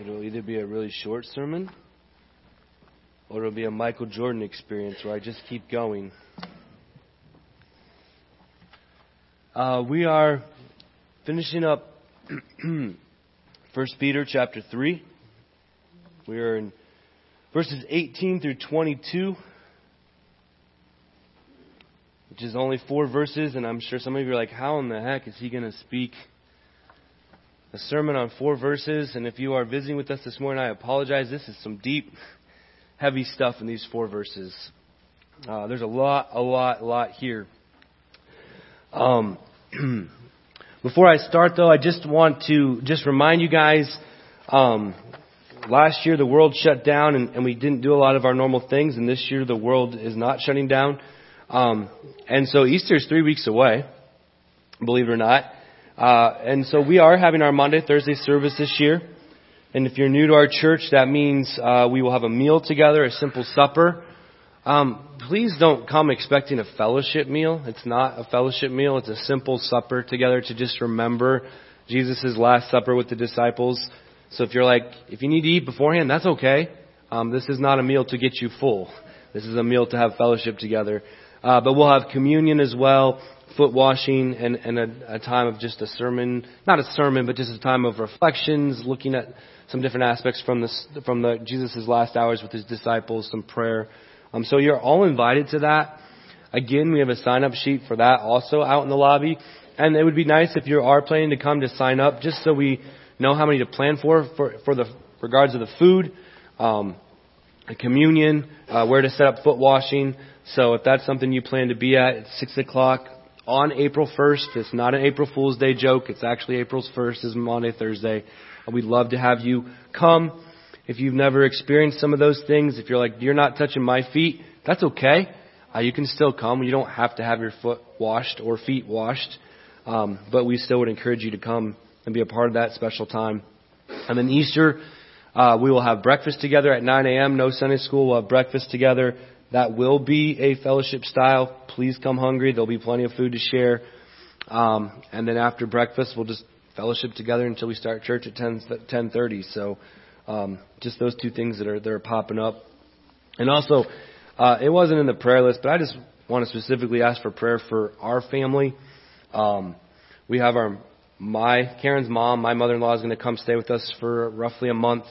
It'll either be a really short sermon or it'll be a Michael Jordan experience where I just keep going. Uh, we are finishing up First Peter chapter 3. We are in verses 18 through 22, which is only four verses, and I'm sure some of you are like, how in the heck is he going to speak a sermon on four verses? And if you are visiting with us this morning, I apologize. This is some deep, heavy stuff in these four verses. Uh, there's a lot, a lot, lot here. Um, before I start, though, I just want to just remind you guys. Um, last year the world shut down and, and, we didn't do a lot of our normal things, and this year the world is not shutting down. Um, and so Easter is three weeks away, believe it or not. Uh, and so we are having our Maundy, Thursday service this year. And if you're new to our church, that means uh, we will have a meal together, a simple supper. Um, please don't come expecting a fellowship meal. It's not a fellowship meal. It's a simple supper together to just remember Jesus' last supper with the disciples. So if you're like, if you need to eat beforehand, that's okay. Um, this is not a meal to get you full. This is a meal to have fellowship together. Uh, but we'll have communion as well, foot washing, and, and a, a time of just a sermon, not a sermon, but just a time of reflections, looking at some different aspects from this, from the Jesus' last hours with his disciples, some prayer. Um, so you're all invited to that. Again, we have a sign up sheet for that also out in the lobby. And it would be nice if you are planning to come to sign up just so we know how many to plan for, for, for the regards of the food, um, the communion, uh, where to set up foot washing. So if that's something you plan to be at, it's 6 o'clock on April 1st. It's not an April Fool's Day joke. It's actually April's 1st is Maundy, Thursday. We'd love to have you come. If you've never experienced some of those things, if you're like, you're not touching my feet, that's okay. Uh, you can still come. You don't have to have your foot washed or feet washed. Um, but we still would encourage you to come and be a part of that special time. And then Easter, uh, we will have breakfast together at 9 a.m. No Sunday school. We'll have breakfast together. That will be a fellowship style. Please come hungry. There'll be plenty of food to share. Um, and then after breakfast, we'll just fellowship together until we start church at 10, 10:30. So, um, just those two things that are that are popping up. And also, uh, it wasn't in the prayer list, but I just want to specifically ask for prayer for our family. Um, we have our my Karen's mom, my mother-in-law, is going to come stay with us for roughly a month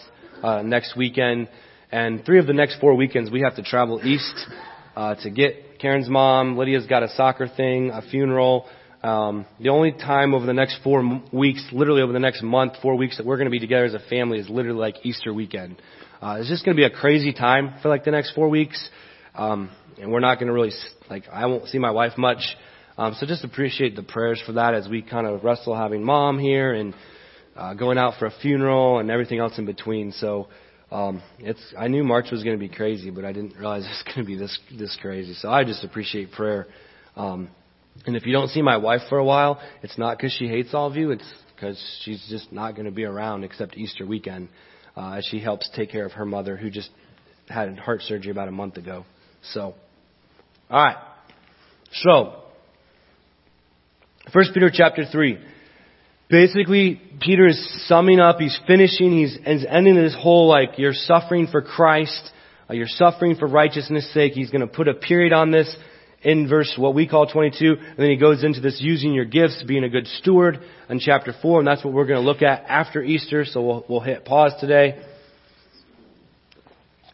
uh, next weekend, and three of the next four weekends we have to travel east uh, to get Karen's mom. Lydia's got a soccer thing, a funeral. Um, the only time over the next four weeks, literally over the next month, four weeks that we're going to be together as a family is literally like Easter weekend. Uh, it's just going to be a crazy time for like the next four weeks, um, and we're not going to really like I won't see my wife much. Um, so just appreciate the prayers for that as we kind of wrestle having mom here and uh, going out for a funeral and everything else in between. So um, it's I knew March was going to be crazy, but I didn't realize it's going to be this this crazy. So I just appreciate prayer. Um, and if you don't see my wife for a while, it's not because she hates all of you. It's because she's just not going to be around except Easter weekend, uh, as she helps take care of her mother who just had heart surgery about a month ago. So, all right. So, First Peter chapter 3. Basically, Peter is summing up, he's finishing, he's, he's ending this whole like, you're suffering for Christ, uh, you're suffering for righteousness' sake. He's going to put a period on this in verse what we call 22, and then he goes into this using your gifts, being a good steward in chapter 4, and that's what we're going to look at after Easter, so we'll, we'll hit pause today.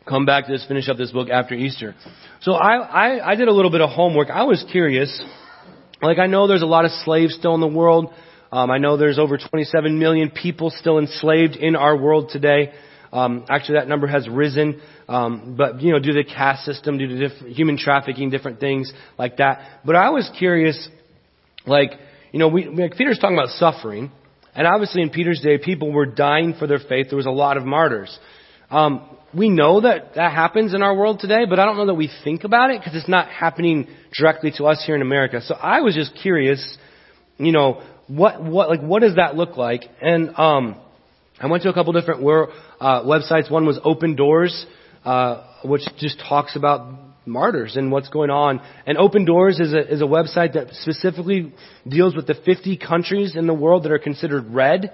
Come back to this, finish up this book after Easter. So I, I, I did a little bit of homework. I was curious like I know there's a lot of slaves still in the world. Um, I know there's over 27 million people still enslaved in our world today. Um, actually, that number has risen, um, but you know, due to the caste system, due to diff- human trafficking, different things like that. But I was curious, like you know, we, like Peter's talking about suffering, and obviously in Peter's day, people were dying for their faith. There was a lot of martyrs. Um, we know that that happens in our world today, but I don't know that we think about it because it's not happening directly to us here in America. So I was just curious, you know, what what like what does that look like? And um, I went to a couple different uh, websites. One was Open Doors, uh, which just talks about martyrs and what's going on. And Open Doors is a is a website that specifically deals with the 50 countries in the world that are considered red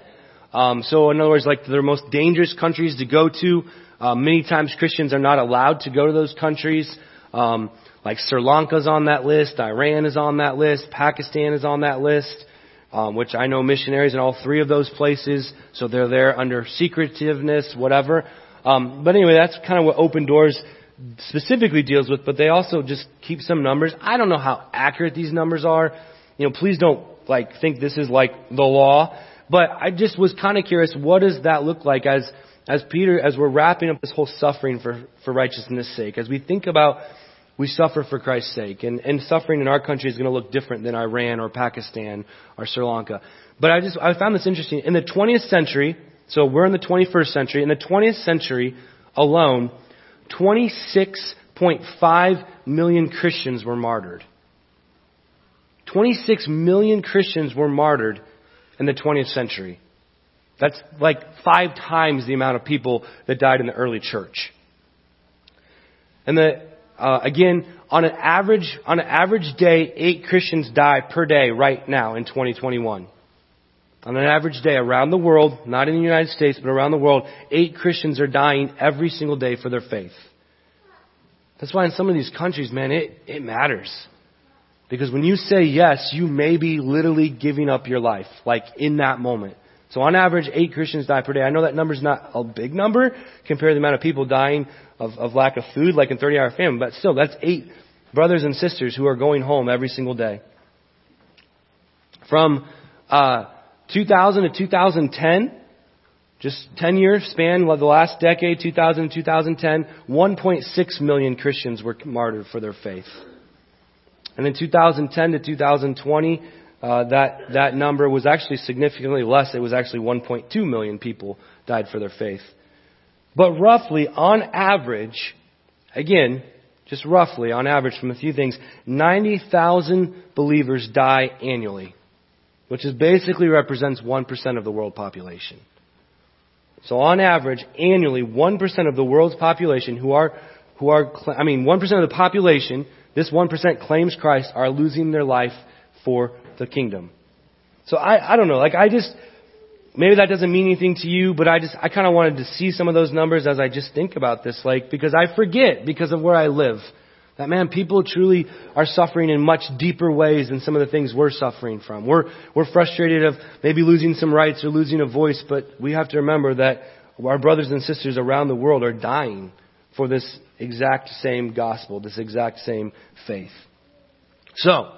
Um, so in other words, like they're most dangerous countries to go to. Uh, many times Christians are not allowed to go to those countries. Um, like Sri Lanka's on that list, Iran is on that list, Pakistan is on that list, um, which I know missionaries in all three of those places, so they're there under secretiveness, whatever. Um, but anyway, that's kind of what Open Doors specifically deals with, but they also just keep some numbers. I don't know how accurate these numbers are. You know, please don't like think this is like the law, but I just was kind of curious, what does that look like as as Peter, as we're wrapping up this whole suffering for, for righteousness' sake, as we think about we suffer for Christ's sake. And, and suffering in our country is going to look different than Iran or Pakistan or Sri Lanka. But I just, I found this interesting. In the 20th century, so we're in the 21st century, in the 20th century alone, 26.5 million Christians were martyred. 26 million Christians were martyred in the 20th century. That's like five times the amount of people that died in the early church. And the uh, again, on an average on an average day, eight Christians die per day right now in 2021. On an average day around the world, not in the United States, but around the world, eight Christians are dying every single day for their faith. That's why in some of these countries, man, it, it matters. Because when you say yes, you may be literally giving up your life, like in that moment. So on average, eight Christians die per day. I know that number's not a big number compared to the amount of people dying of, of lack of food, like in 30 hour famine, but still, that's eight brothers and sisters who are going home every single day. From uh, 2000 to 2010, just 10 year span, the last decade, 2000 to 2010, 1.6 million Christians were martyred for their faith. And in 2010 to 2020, uh, that that number was actually significantly less. It was actually 1.2 million people died for their faith. But roughly, on average, again, just roughly, on average, from a few things, 90,000 believers die annually, which is basically represents 1% of the world population. So on average, annually, 1% of the world's population who are, who are, I mean, 1% of the population, this 1% claims Christ, are losing their life for the kingdom. So I, I don't know, like I just, maybe that doesn't mean anything to you, but I just, I kind of wanted to see some of those numbers as I just think about this, like, because I forget because of where I live. That man, people truly are suffering in much deeper ways than some of the things we're suffering from. We're, we're frustrated of maybe losing some rights or losing a voice, but we have to remember that our brothers and sisters around the world are dying for this exact same gospel, this exact same faith. So,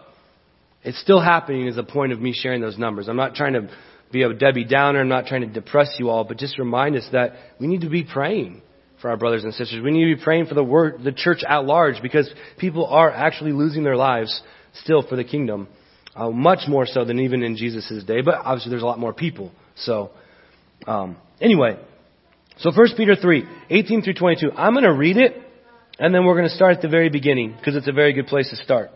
it's still happening as a point of me sharing those numbers. I'm not trying to be a Debbie Downer. I'm not trying to depress you all, but just remind us that we need to be praying for our brothers and sisters. We need to be praying for the word, the church at large because people are actually losing their lives still for the kingdom. Uh, much more so than even in Jesus' day, but obviously there's a lot more people. So, um, anyway, so 1 Peter 3, 18 through 22. I'm going to read it, and then we're going to start at the very beginning because it's a very good place to start.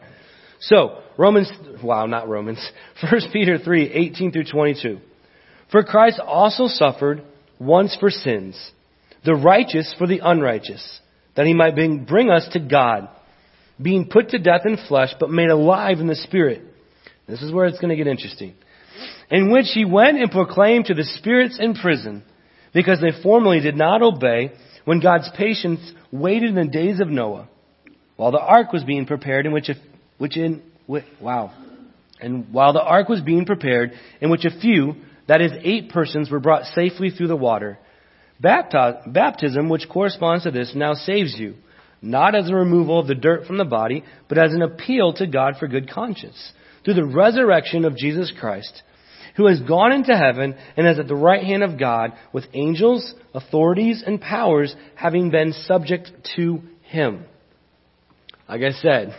So, Romans, wow, not Romans. 1 Peter 3, 18 through 22. For Christ also suffered once for sins, the righteous for the unrighteous, that he might bring, us to God, being put to death in flesh, but made alive in the spirit. This is where it's going to get interesting. In which he went and proclaimed to the spirits in prison, because they formerly did not obey when God's patience waited in the days of Noah, while the ark was being prepared, in which a which in, wow. And while the ark was being prepared, in which a few, that is eight persons, were brought safely through the water, baptism, which corresponds to this, now saves you, not as a removal of the dirt from the body, but as an appeal to God for good conscience, through the resurrection of Jesus Christ, who has gone into heaven and is at the right hand of God with angels, authorities, and powers having been subject to him. Like I said,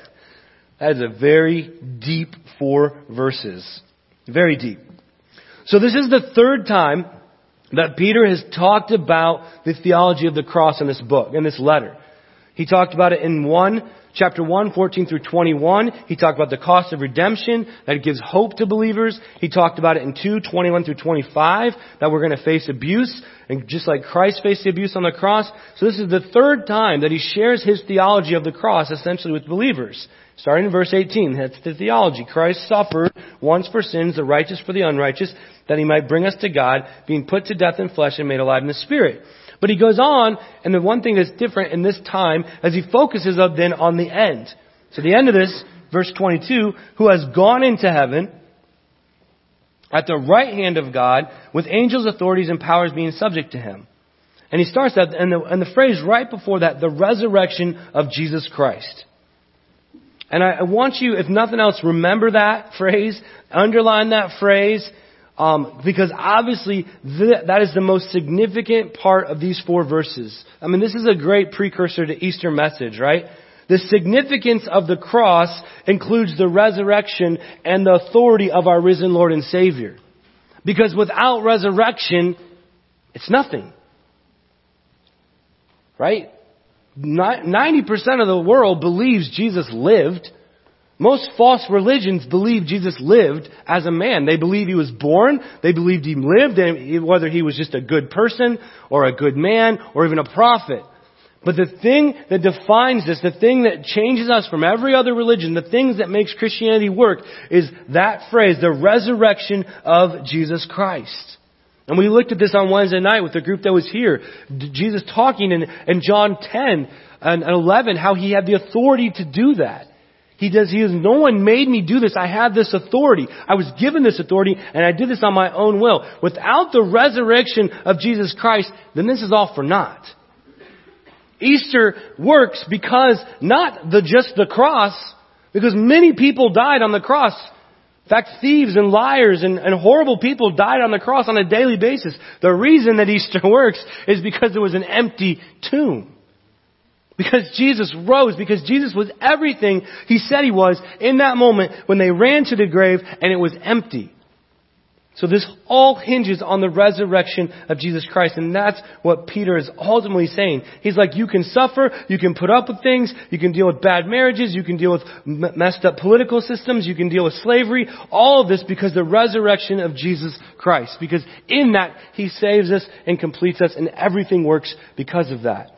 that is a very deep four verses. Very deep. So this is the third time that Peter has talked about the theology of the cross in this book, in this letter. He talked about it in 1 chapter 1, 14 through 21, he talked about the cost of redemption, that it gives hope to believers. He talked about it in 2, 21 through 25, that we're going to face abuse, and just like Christ faced the abuse on the cross. So this is the third time that he shares his theology of the cross, essentially with believers. Starting in verse 18, that's the theology. Christ suffered once for sins, the righteous for the unrighteous, that he might bring us to God, being put to death in flesh and made alive in the spirit. But he goes on, and the one thing that's different in this time, as he focuses up then on the end. So the end of this, verse 22, who has gone into heaven, at the right hand of God, with angels, authorities, and powers being subject to him. And he starts that, and the, and the phrase right before that, the resurrection of Jesus Christ. And I, want you, if nothing else, remember that phrase, underline that phrase, um, because obviously th- that is the most significant part of these four verses. I mean, this is a great precursor to Easter message, right? The significance of the cross includes the resurrection and the authority of our risen Lord and Savior. Because without resurrection, it's nothing. Right? 90% of the world believes Jesus lived. Most false religions believe Jesus lived as a man. They believe he was born. They believed he lived, and whether he was just a good person or a good man or even a prophet. But the thing that defines this, the thing that changes us from every other religion, the things that makes Christianity work is that phrase, the resurrection of Jesus Christ. And we looked at this on Wednesday night with the group that was here. Jesus talking in, in John 10 and 11 how he had the authority to do that. He does, he says, no one made me do this. I had this authority. I was given this authority and I did this on my own will. Without the resurrection of Jesus Christ, then this is all for naught. Easter works because not the, just the cross, because many people died on the cross. In fact, thieves and liars and, and horrible people died on the cross on a daily basis. The reason that Easter works is because there was an empty tomb. Because Jesus rose, because Jesus was everything he said he was in that moment when they ran to the grave and it was empty. So this all hinges on the resurrection of Jesus Christ, and that's what Peter is ultimately saying. He's like, you can suffer, you can put up with things, you can deal with bad marriages, you can deal with messed up political systems, you can deal with slavery, all of this because the resurrection of Jesus Christ. Because in that, He saves us and completes us, and everything works because of that.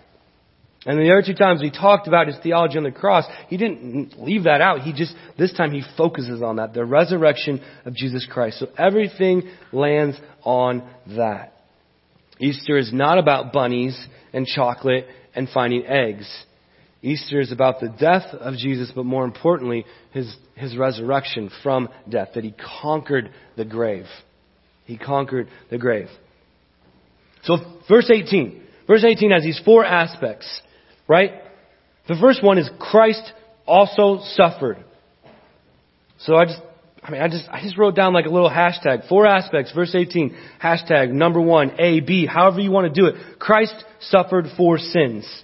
And the other two times he talked about his theology on the cross, he didn't leave that out. He just, this time he focuses on that, the resurrection of Jesus Christ. So everything lands on that. Easter is not about bunnies and chocolate and finding eggs. Easter is about the death of Jesus, but more importantly, his, his resurrection from death, that he conquered the grave. He conquered the grave. So verse 18. Verse 18 has these four aspects. Right? The first one is Christ also suffered. So I just, I mean, I just, I just wrote down like a little hashtag. Four aspects. Verse 18. Hashtag number one, A, B, however you want to do it. Christ suffered for sins.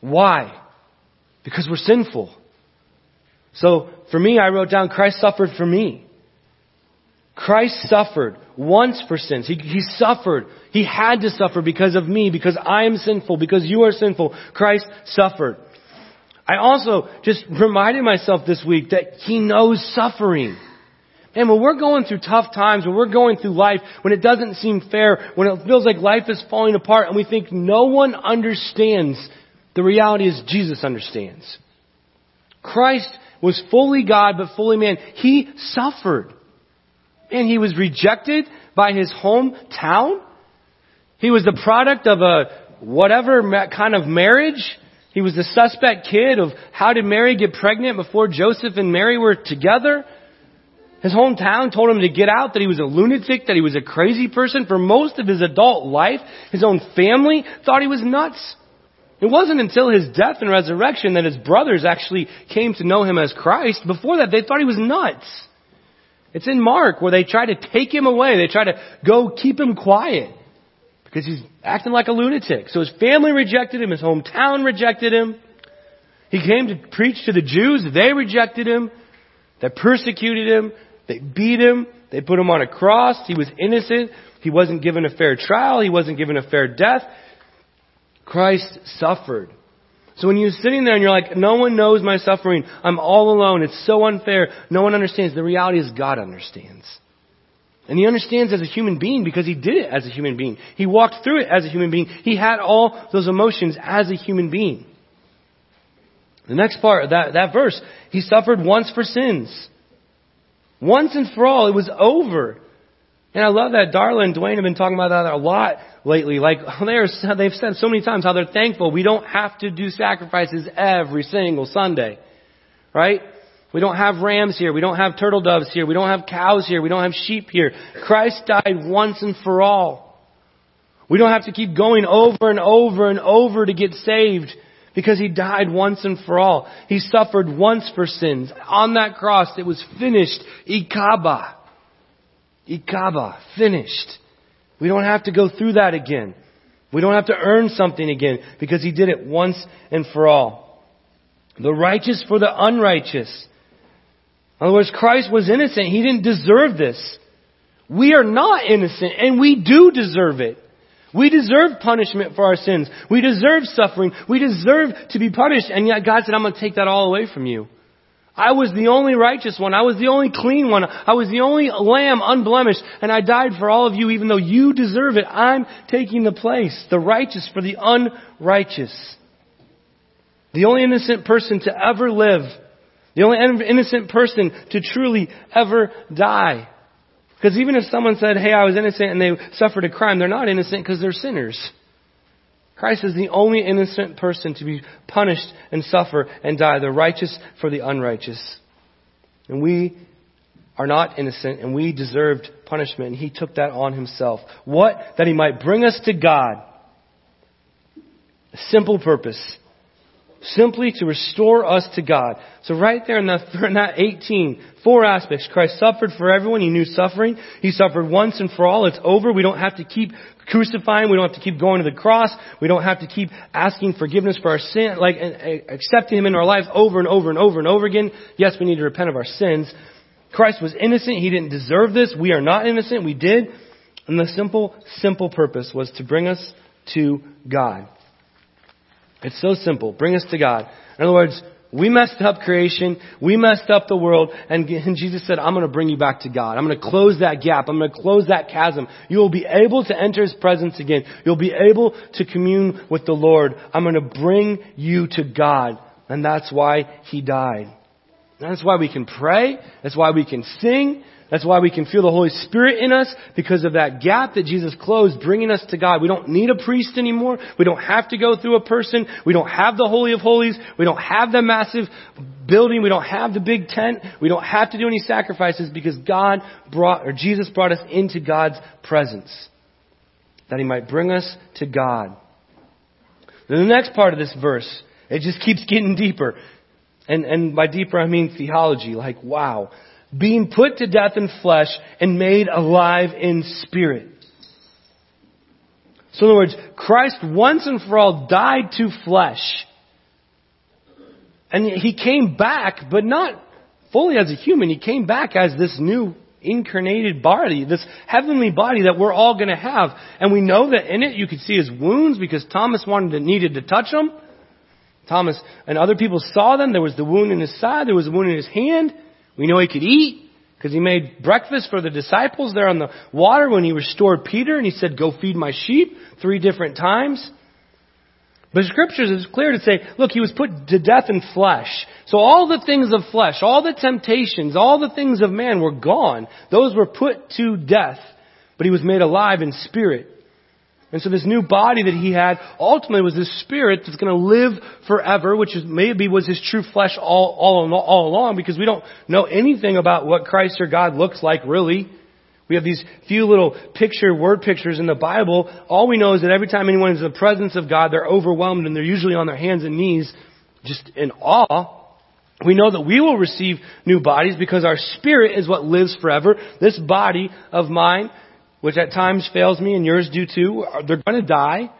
Why? Because we're sinful. So for me, I wrote down Christ suffered for me. Christ suffered once for sins. He, he suffered. He had to suffer because of me, because I am sinful, because you are sinful. Christ suffered. I also just reminded myself this week that He knows suffering. And when we're going through tough times, when we're going through life, when it doesn't seem fair, when it feels like life is falling apart and we think no one understands, the reality is Jesus understands. Christ was fully God but fully man. He suffered. And he was rejected by his hometown. He was the product of a whatever kind of marriage. He was the suspect kid of how did Mary get pregnant before Joseph and Mary were together. His hometown told him to get out, that he was a lunatic, that he was a crazy person. For most of his adult life, his own family thought he was nuts. It wasn't until his death and resurrection that his brothers actually came to know him as Christ. Before that, they thought he was nuts. It's in Mark where they try to take him away. They try to go keep him quiet because he's acting like a lunatic. So his family rejected him. His hometown rejected him. He came to preach to the Jews. They rejected him. They persecuted him. They beat him. They put him on a cross. He was innocent. He wasn't given a fair trial. He wasn't given a fair death. Christ suffered. So when you're sitting there and you're like, no one knows my suffering, I'm all alone, it's so unfair, no one understands, the reality is God understands. And he understands as a human being because he did it as a human being. He walked through it as a human being. He had all those emotions as a human being. The next part of that, that verse, he suffered once for sins. Once and for all, it was over. And I love that Darla and Dwayne have been talking about that a lot lately. Like, they are, they've said so many times how they're thankful we don't have to do sacrifices every single Sunday. Right? We don't have rams here. We don't have turtle doves here. We don't have cows here. We don't have sheep here. Christ died once and for all. We don't have to keep going over and over and over to get saved because He died once and for all. He suffered once for sins. On that cross, it was finished. Ikaba. Ikaba. Finished. We don't have to go through that again. We don't have to earn something again because He did it once and for all. The righteous for the unrighteous. In other words, Christ was innocent. He didn't deserve this. We are not innocent, and we do deserve it. We deserve punishment for our sins. We deserve suffering. We deserve to be punished, and yet God said, I'm going to take that all away from you. I was the only righteous one. I was the only clean one. I was the only lamb unblemished, and I died for all of you even though you deserve it. I'm taking the place, the righteous for the unrighteous. The only innocent person to ever live the only innocent person to truly ever die. Because even if someone said, hey, I was innocent and they suffered a crime, they're not innocent because they're sinners. Christ is the only innocent person to be punished and suffer and die, the righteous for the unrighteous. And we are not innocent and we deserved punishment and he took that on himself. What? That he might bring us to God. A simple purpose simply to restore us to God. So right there in that, in that 18, four aspects. Christ suffered for everyone. He knew suffering. He suffered once and for all. It's over. We don't have to keep crucifying. We don't have to keep going to the cross. We don't have to keep asking forgiveness for our sin, like accepting Him in our life over and over and over and over again. Yes, we need to repent of our sins. Christ was innocent. He didn't deserve this. We are not innocent. We did. And the simple, simple purpose was to bring us to God. It's so simple. Bring us to God. In other words, we messed up creation. We messed up the world. And, Jesus said, I'm going to bring you back to God. I'm going to close that gap. I'm going to close that chasm. You will be able to enter His presence again. You'll be able to commune with the Lord. I'm going to bring you to God. And that's why He died. That's why we can pray. That's why we can sing. That's why we can feel the Holy Spirit in us because of that gap that Jesus closed, bringing us to God. We don't need a priest anymore. We don't have to go through a person. We don't have the Holy of Holies. We don't have the massive building. We don't have the big tent. We don't have to do any sacrifices because God brought, or Jesus brought us into God's presence. That He might bring us to God. Then the next part of this verse, it just keeps getting deeper. And, and by deeper I mean theology. Like, wow being put to death in flesh and made alive in spirit. So in other words, Christ once and for all died to flesh. And he came back, but not fully as a human. He came back as this new incarnated body, this heavenly body that we're all going to have. And we know that in it you could see his wounds because Thomas wanted to, needed to touch them. Thomas and other people saw them. There was the wound in his side. There was a wound in his hand. We know he could eat because he made breakfast for the disciples there on the water when he restored Peter and he said, go feed my sheep three different times. But scriptures is clear to say, look, he was put to death in flesh. So all the things of flesh, all the temptations, all the things of man were gone. Those were put to death. But he was made alive in spirit. And so this new body that he had ultimately was this spirit that's going to live forever, which is, maybe was his true flesh all, all, all along because we don't know anything about what Christ or God looks like really. We have these few little picture, word pictures in the Bible. All we know is that every time anyone is in the presence of God, they're overwhelmed and they're usually on their hands and knees just in awe. We know that we will receive new bodies because our spirit is what lives forever. This body of mine which at times fails me and yours do too, they're going to die.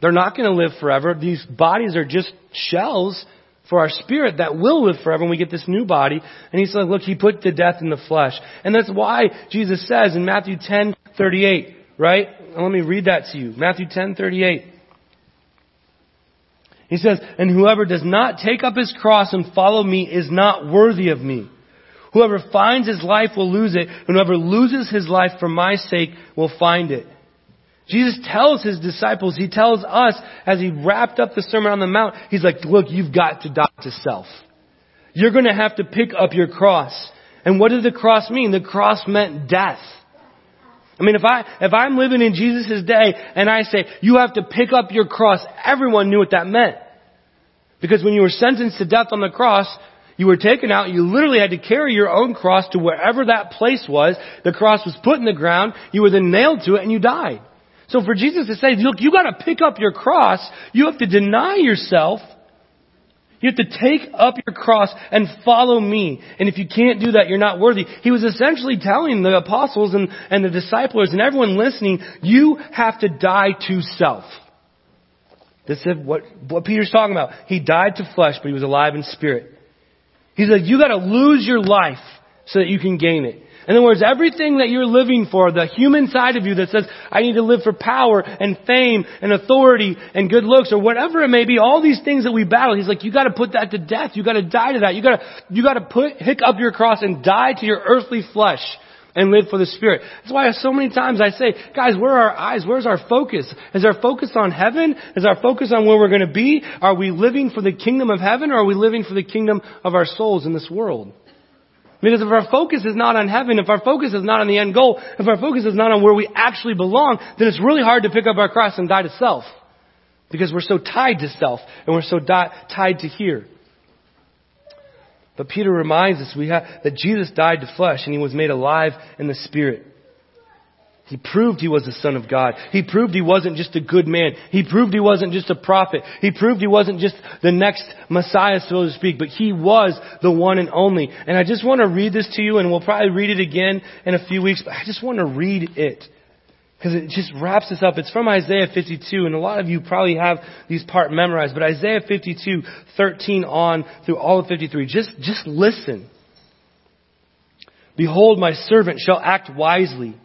They're not going to live forever. These bodies are just shells for our spirit that will live forever when we get this new body. And he's like, look, he put to death in the flesh. And that's why Jesus says in Matthew 10, 38, right? And let me read that to you. Matthew 10, 38. He says, and whoever does not take up his cross and follow me is not worthy of me. Whoever finds his life will lose it, whoever loses his life for my sake will find it. Jesus tells his disciples, he tells us as he wrapped up the Sermon on the Mount, he's like, look, you've got to die to self. You're gonna have to pick up your cross. And what did the cross mean? The cross meant death. I mean, if I, if I'm living in Jesus' day and I say, you have to pick up your cross, everyone knew what that meant. Because when you were sentenced to death on the cross, you were taken out, you literally had to carry your own cross to wherever that place was. The cross was put in the ground, you were then nailed to it, and you died. So for Jesus to say, look, you gotta pick up your cross, you have to deny yourself, you have to take up your cross and follow me. And if you can't do that, you're not worthy. He was essentially telling the apostles and, and the disciples and everyone listening, you have to die to self. This is what, what Peter's talking about. He died to flesh, but he was alive in spirit. He's like, you gotta lose your life so that you can gain it. In other words, everything that you're living for, the human side of you that says, I need to live for power and fame and authority and good looks or whatever it may be, all these things that we battle, he's like, you gotta put that to death. You gotta die to that. You gotta, you gotta put, hick up your cross and die to your earthly flesh and live for the Spirit. That's why so many times I say, guys, where are our eyes? Where's our focus? Is our focus on heaven? Is our focus on where we're going to be? Are we living for the kingdom of heaven or are we living for the kingdom of our souls in this world? Because if our focus is not on heaven, if our focus is not on the end goal, if our focus is not on where we actually belong, then it's really hard to pick up our cross and die to self. Because we're so tied to self and we're so di- tied to here. But Peter reminds us we have, that Jesus died to flesh and he was made alive in the spirit. He proved he was the Son of God. He proved he wasn't just a good man. He proved he wasn't just a prophet. He proved he wasn't just the next Messiah, so to speak, but he was the one and only. And I just want to read this to you, and we'll probably read it again in a few weeks, but I just want to read it because it just wraps us up. It's from Isaiah 52, and a lot of you probably have these part memorized, but Isaiah 52, 13 on through all of 53. Just, just listen. Behold, my servant shall act wisely.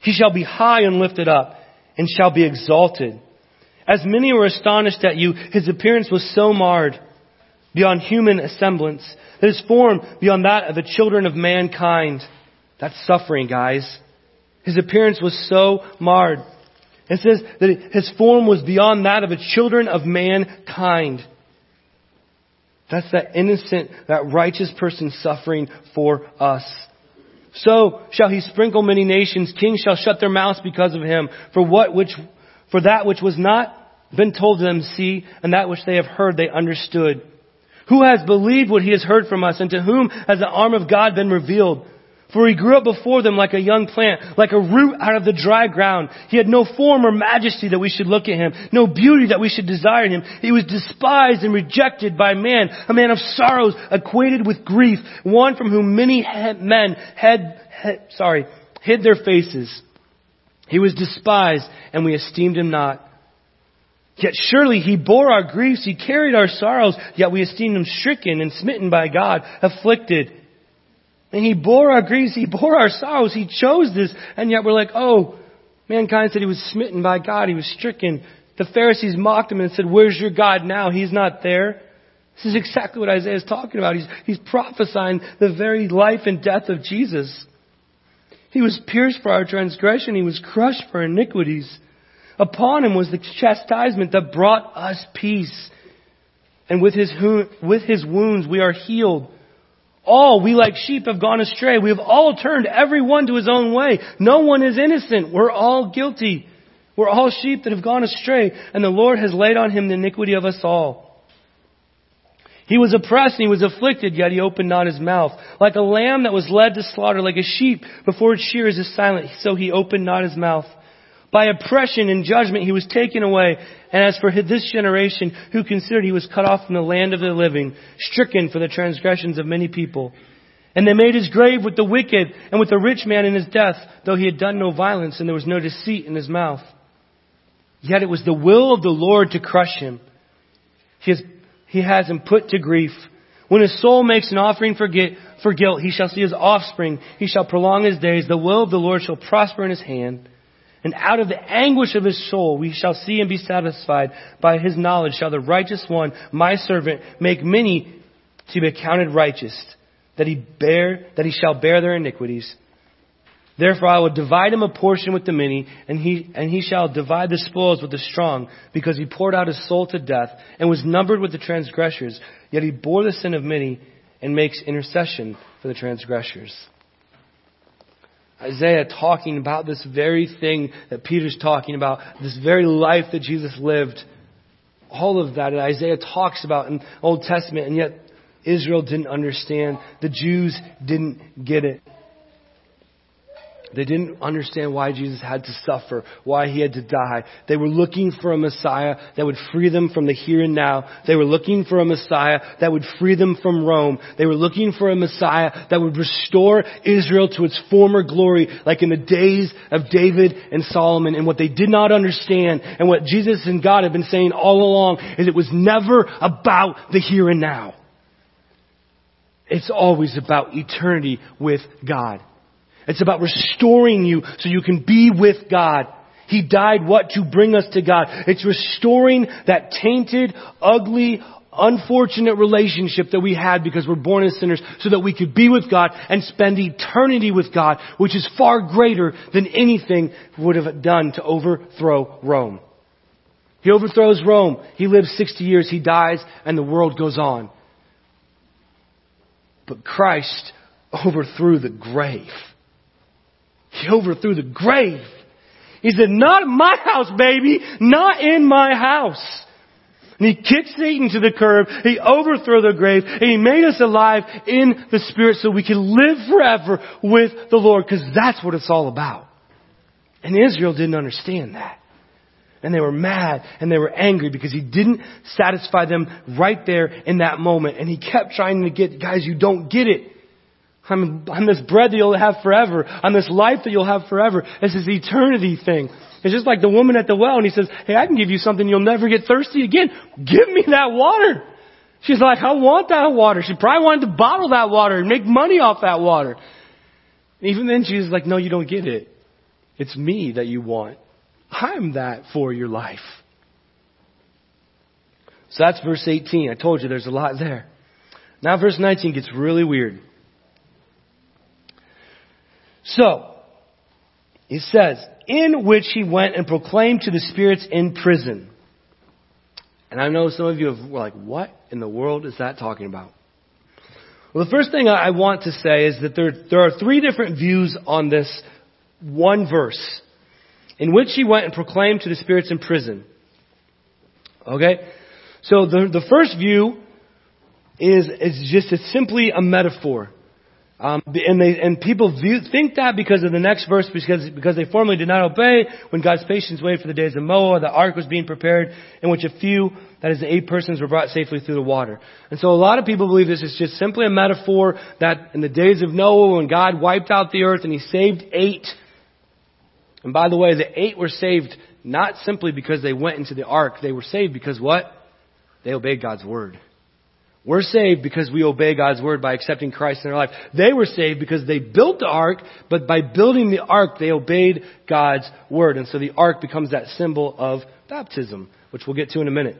He shall be high and lifted up, and shall be exalted. As many were astonished at you, his appearance was so marred beyond human semblance, that his form beyond that of the children of mankind. That's suffering, guys. His appearance was so marred. It says that his form was beyond that of the children of mankind. That's that innocent, that righteous person suffering for us. So shall he sprinkle many nations. Kings shall shut their mouths because of him. For what which, for that which was not been told to them, see, and that which they have heard, they understood. Who has believed what he has heard from us, and to whom has the arm of God been revealed? For he grew up before them like a young plant, like a root out of the dry ground. He had no form or majesty that we should look at him, no beauty that we should desire him. He was despised and rejected by man, a man of sorrows, acquainted with grief, one from whom many men had, had sorry, hid their faces. He was despised and we esteemed him not. Yet surely he bore our griefs, he carried our sorrows, yet we esteemed him stricken and smitten by God, afflicted. And he bore our griefs, he bore our sorrows, he chose this, and yet we're like, oh, mankind said he was smitten by God, he was stricken. The Pharisees mocked him and said, where's your God now? He's not there. This is exactly what Isaiah is talking about. He's, he's prophesying the very life and death of Jesus. He was pierced for our transgression, he was crushed for iniquities. Upon him was the chastisement that brought us peace. And with his, with his wounds we are healed. All we like sheep have gone astray. We have all turned every one to his own way. No one is innocent. We're all guilty. We're all sheep that have gone astray, and the Lord has laid on him the iniquity of us all. He was oppressed and he was afflicted, yet he opened not his mouth. Like a lamb that was led to slaughter, like a sheep before its shears is silent, so he opened not his mouth. By oppression and judgment he was taken away. And as for this generation, who considered he was cut off from the land of the living, stricken for the transgressions of many people. And they made his grave with the wicked and with the rich man in his death, though he had done no violence and there was no deceit in his mouth. Yet it was the will of the Lord to crush him. He has, he has him put to grief. When his soul makes an offering for, for guilt, he shall see his offspring. He shall prolong his days. The will of the Lord shall prosper in his hand. And out of the anguish of his soul we shall see and be satisfied. By his knowledge shall the righteous one, my servant, make many to be accounted righteous, that he bear, that he shall bear their iniquities. Therefore I will divide him a portion with the many, and he, and he shall divide the spoils with the strong, because he poured out his soul to death, and was numbered with the transgressors. Yet he bore the sin of many, and makes intercession for the transgressors. Isaiah talking about this very thing that Peter's talking about, this very life that Jesus lived. All of that Isaiah talks about in Old Testament, and yet Israel didn't understand. The Jews didn't get it. They didn't understand why Jesus had to suffer, why he had to die. They were looking for a Messiah that would free them from the here and now. They were looking for a Messiah that would free them from Rome. They were looking for a Messiah that would restore Israel to its former glory, like in the days of David and Solomon. And what they did not understand, and what Jesus and God have been saying all along, is it was never about the here and now. It's always about eternity with God. It's about restoring you so you can be with God. He died what? To bring us to God. It's restoring that tainted, ugly, unfortunate relationship that we had because we're born as sinners so that we could be with God and spend eternity with God, which is far greater than anything would have done to overthrow Rome. He overthrows Rome. He lives 60 years. He dies and the world goes on. But Christ overthrew the grave. He overthrew the grave. He said, not in my house, baby. Not in my house. And he kicked Satan to the curb. He overthrew the grave. And he made us alive in the Spirit so we can live forever with the Lord. Because that's what it's all about. And Israel didn't understand that. And they were mad and they were angry because he didn't satisfy them right there in that moment. And he kept trying to get, guys, you don't get it. I'm, I'm this bread that you'll have forever. I'm this life that you'll have forever. It's This is eternity thing. It's just like the woman at the well and he says, hey, I can give you something you'll never get thirsty again. Give me that water. She's like, I want that water. She probably wanted to bottle that water and make money off that water. Even then she's like, no, you don't get it. It's me that you want. I'm that for your life. So that's verse 18. I told you there's a lot there. Now verse 19 gets really weird. So, it says, in which he went and proclaimed to the spirits in prison. And I know some of you were like, what in the world is that talking about? Well, the first thing I want to say is that there, there are three different views on this one verse, in which he went and proclaimed to the spirits in prison. Okay? So the, the first view is, is just a, simply a metaphor. Um, and they and people view, think that because of the next verse, because because they formerly did not obey when God's patience waited for the days of Noah, the ark was being prepared, in which a few, that is, the eight persons, were brought safely through the water. And so a lot of people believe this is just simply a metaphor that in the days of Noah, when God wiped out the earth and He saved eight. And by the way, the eight were saved not simply because they went into the ark; they were saved because what? They obeyed God's word. We're saved because we obey God's word by accepting Christ in our life. They were saved because they built the ark, but by building the ark, they obeyed God's word. And so the ark becomes that symbol of baptism, which we'll get to in a minute.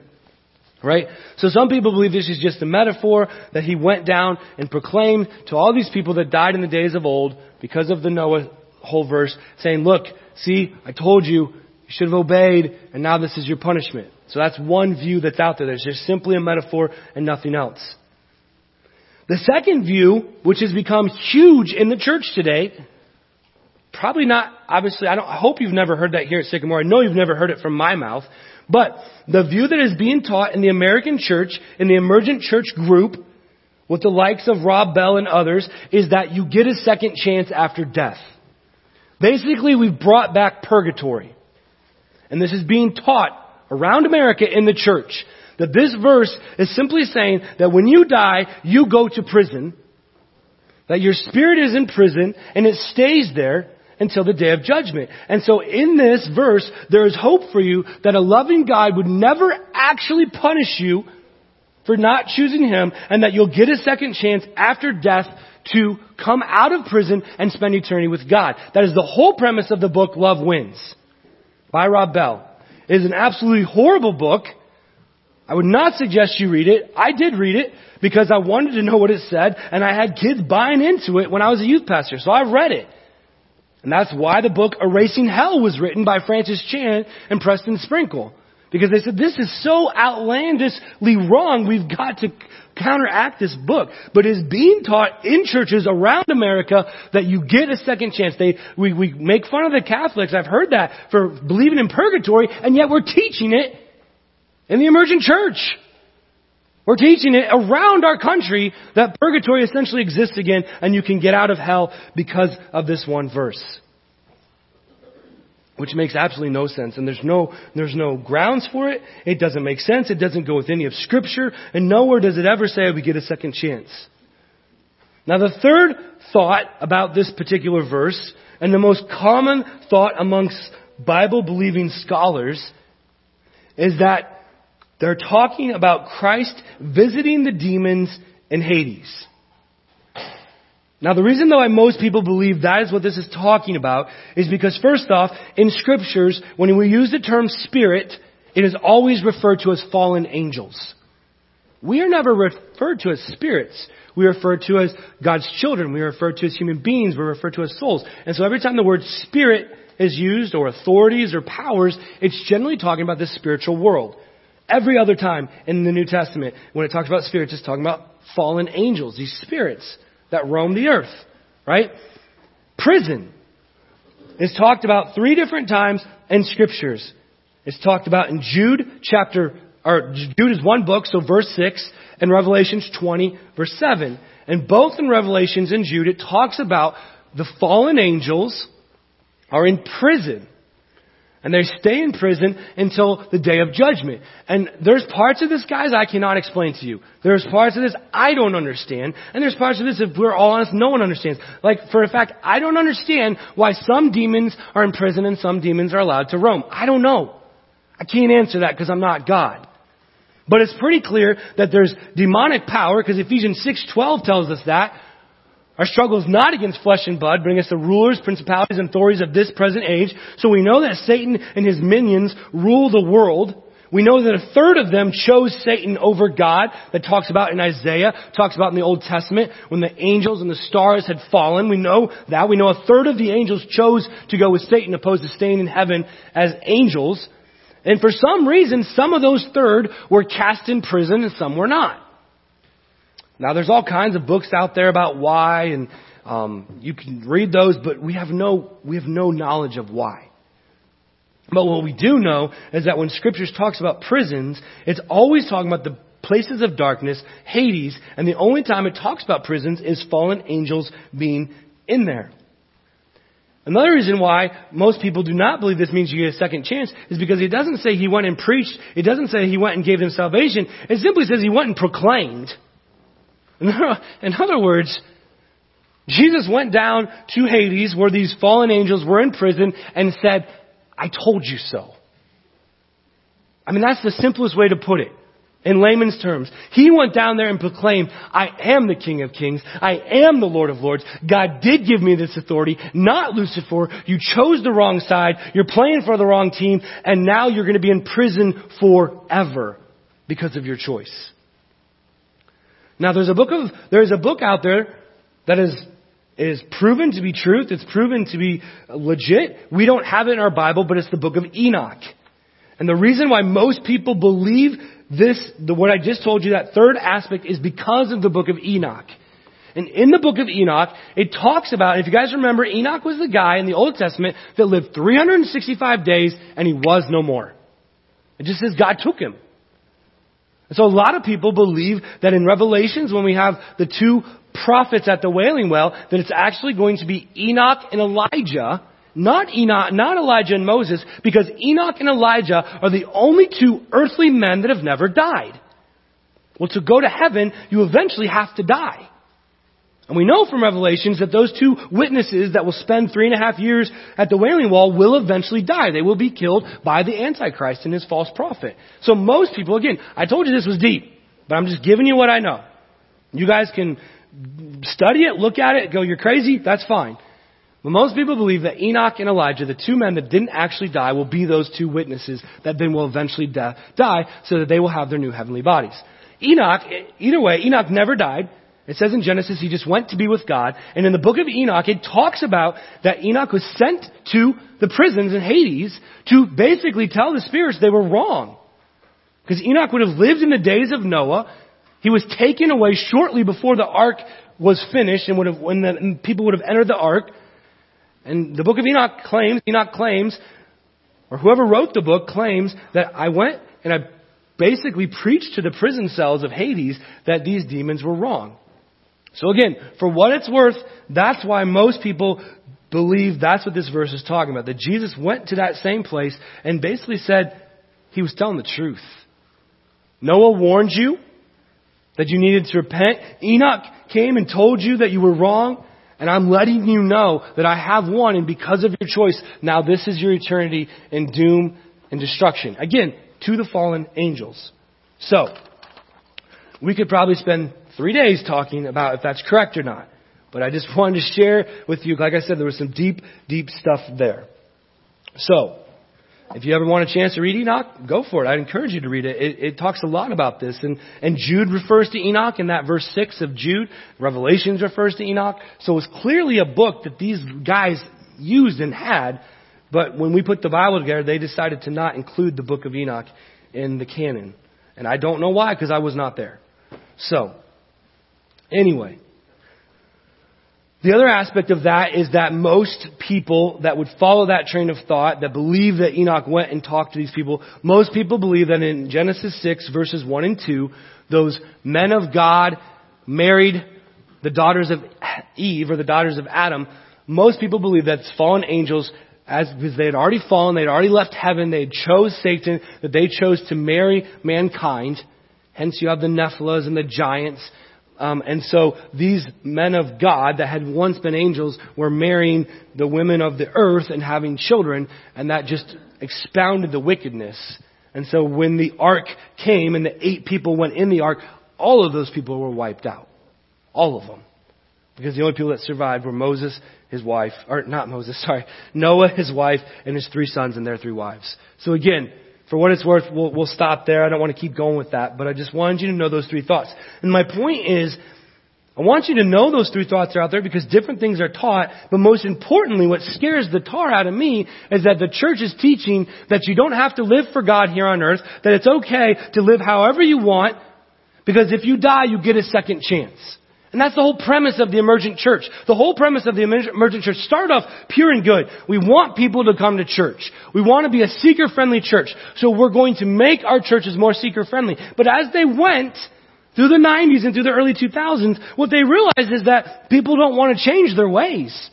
Right? So some people believe this is just a metaphor that he went down and proclaimed to all these people that died in the days of old because of the Noah whole verse saying, look, see, I told you, you should have obeyed, and now this is your punishment. So that's one view that's out there. There's just simply a metaphor and nothing else. The second view, which has become huge in the church today, probably not, obviously, I, don't, I hope you've never heard that here at Sycamore. I know you've never heard it from my mouth. But the view that is being taught in the American church, in the emergent church group, with the likes of Rob Bell and others, is that you get a second chance after death. Basically, we've brought back purgatory. And this is being taught around America in the church. That this verse is simply saying that when you die, you go to prison. That your spirit is in prison and it stays there until the day of judgment. And so in this verse, there is hope for you that a loving God would never actually punish you for not choosing Him and that you'll get a second chance after death to come out of prison and spend eternity with God. That is the whole premise of the book Love Wins. by Rob Bell. It is an absolutely horrible book. I would not suggest you read it. I did read it because I wanted to know what it said and I had kids buying into it when I was a youth pastor. So I read it. And that's why the book Erasing Hell was written by Francis Chan and Preston Sprinkle. Because they said, this is so outlandishly wrong, we've got to counteract this book. But it's being taught in churches around America that you get a second chance. They, we, we make fun of the Catholics, I've heard that, for believing in purgatory, and yet we're teaching it in the emergent church. We're teaching it around our country that purgatory essentially exists again and you can get out of hell because of this one verse which makes absolutely no sense. And there's no, there's no grounds for it. It doesn't make sense. It doesn't go with any of scripture. And nowhere does it ever say we get a second chance. Now the third thought about this particular verse, and the most common thought amongst Bible believing scholars, is that they're talking about Christ visiting the demons in Hades. Now the reason why most people believe that is what this is talking about is because first off, in scriptures, when we use the term spirit, it is always referred to as fallen angels. We are never referred to as spirits. We are referred to as God's children. We are referred to as human beings. We're referred to as souls. And so every time the word spirit is used, or authorities or powers, it's generally talking about the spiritual world. Every other time in the New Testament, when it talks about spirits, it's talking about fallen angels, these spirits that roam the earth, right? Prison is talked about three different times in scriptures. It's talked about in Jude chapter, or Jude is one book, so verse 6, and Revelations 20, verse 7. And both in Revelations and Jude, it talks about the fallen angels are in prison. And they stay in prison until the day of judgment. And there's parts of this, guys, I cannot explain to you. There's parts of this I don't understand. And there's parts of this, if we're all honest, no one understands. Like, for a fact, I don't understand why some demons are in prison and some demons are allowed to roam. I don't know. I can't answer that because I'm not God. But it's pretty clear that there's demonic power because Ephesians 6:12 tells us that our struggle is not against flesh and blood, but against the rulers, principalities, and authorities of this present age. So we know that Satan and his minions rule the world. We know that a third of them chose Satan over God, that talks about in Isaiah, talks about in the Old Testament, when the angels and the stars had fallen. We know that. We know a third of the angels chose to go with Satan opposed to staying in heaven as angels. And for some reason, some of those third were cast in prison and some were not. Now, there's all kinds of books out there about why, and um, you can read those, but we have no we have no knowledge of why. But what we do know is that when Scriptures talks about prisons, it's always talking about the places of darkness, Hades, and the only time it talks about prisons is fallen angels being in there. Another reason why most people do not believe this means you get a second chance is because it doesn't say he went and preached. It doesn't say he went and gave them salvation. It simply says he went and proclaimed. In other words, Jesus went down to Hades where these fallen angels were in prison and said, I told you so. I mean, that's the simplest way to put it. In layman's terms, he went down there and proclaimed, I am the King of Kings. I am the Lord of Lords. God did give me this authority, not Lucifer. You chose the wrong side. You're playing for the wrong team. And now you're going to be in prison forever because of your choice. Now there's a book of, there's a book out there that is, is proven to be truth. It's proven to be legit. We don't have it in our Bible, but it's the book of Enoch. And the reason why most people believe this, the, what I just told you, that third aspect is because of the book of Enoch. And in the book of Enoch, it talks about, if you guys remember, Enoch was the guy in the Old Testament that lived 365 days and he was no more. It just says God took him. And so a lot of people believe that in Revelations, when we have the two prophets at the Wailing Wall, that it's actually going to be Enoch and Elijah, not Enoch, not Elijah and Moses, because Enoch and Elijah are the only two earthly men that have never died. Well, to go to heaven, you eventually have to die. And we know from Revelations that those two witnesses that will spend three and a half years at the Wailing Wall will eventually die. They will be killed by the Antichrist and his false prophet. So most people, again, I told you this was deep, but I'm just giving you what I know. You guys can study it, look at it, go, you're crazy, that's fine. But most people believe that Enoch and Elijah, the two men that didn't actually die, will be those two witnesses that then will eventually die so that they will have their new heavenly bodies. Enoch, either way, Enoch never died. It says in Genesis he just went to be with God. And in the book of Enoch, it talks about that Enoch was sent to the prisons in Hades to basically tell the spirits they were wrong. Because Enoch would have lived in the days of Noah. He was taken away shortly before the ark was finished and would have, when the people would have entered the ark. And the book of Enoch claims, Enoch claims, or whoever wrote the book claims that I went and I basically preached to the prison cells of Hades that these demons were wrong. So again, for what it's worth, that's why most people believe that's what this verse is talking about. That Jesus went to that same place and basically said he was telling the truth. Noah warned you that you needed to repent. Enoch came and told you that you were wrong. And I'm letting you know that I have won, and because of your choice, now this is your eternity in doom and destruction. Again, to the fallen angels. So, we could probably spend three days talking about if that's correct or not. But I just wanted to share with you, like I said, there was some deep, deep stuff there. So, if you ever want a chance to read Enoch, go for it. I'd encourage you to read it. It, it talks a lot about this. And, and Jude refers to Enoch in that verse 6 of Jude. Revelations refers to Enoch. So it's clearly a book that these guys used and had. But when we put the Bible together, they decided to not include the book of Enoch in the canon. And I don't know why, because I was not there. So, anyway. The other aspect of that is that most people that would follow that train of thought, that believe that Enoch went and talked to these people, most people believe that in Genesis 6 verses 1 and 2, those men of God married the daughters of Eve or the daughters of Adam. Most people believe that fallen angels as because they had already fallen, they had already left heaven, they had chose Satan, that they chose to marry mankind. Hence you have the Nephilims and the giants um, and so these men of God that had once been angels were marrying the women of the earth and having children, and that just expounded the wickedness. And so when the ark came and the eight people went in the ark, all of those people were wiped out. All of them. Because the only people that survived were Moses, his wife, or not Moses, sorry, Noah, his wife, and his three sons and their three wives. So again, for what it's worth, we'll, we'll stop there. I don't want to keep going with that, but I just wanted you to know those three thoughts. And my point is, I want you to know those three thoughts are out there because different things are taught, but most importantly, what scares the tar out of me is that the church is teaching that you don't have to live for God here on earth, that it's okay to live however you want, because if you die, you get a second chance. And that's the whole premise of the emergent church. The whole premise of the emergent church start off pure and good. We want people to come to church. We want to be a seeker friendly church. So we're going to make our churches more seeker friendly. But as they went through the 90s and through the early 2000s, what they realized is that people don't want to change their ways.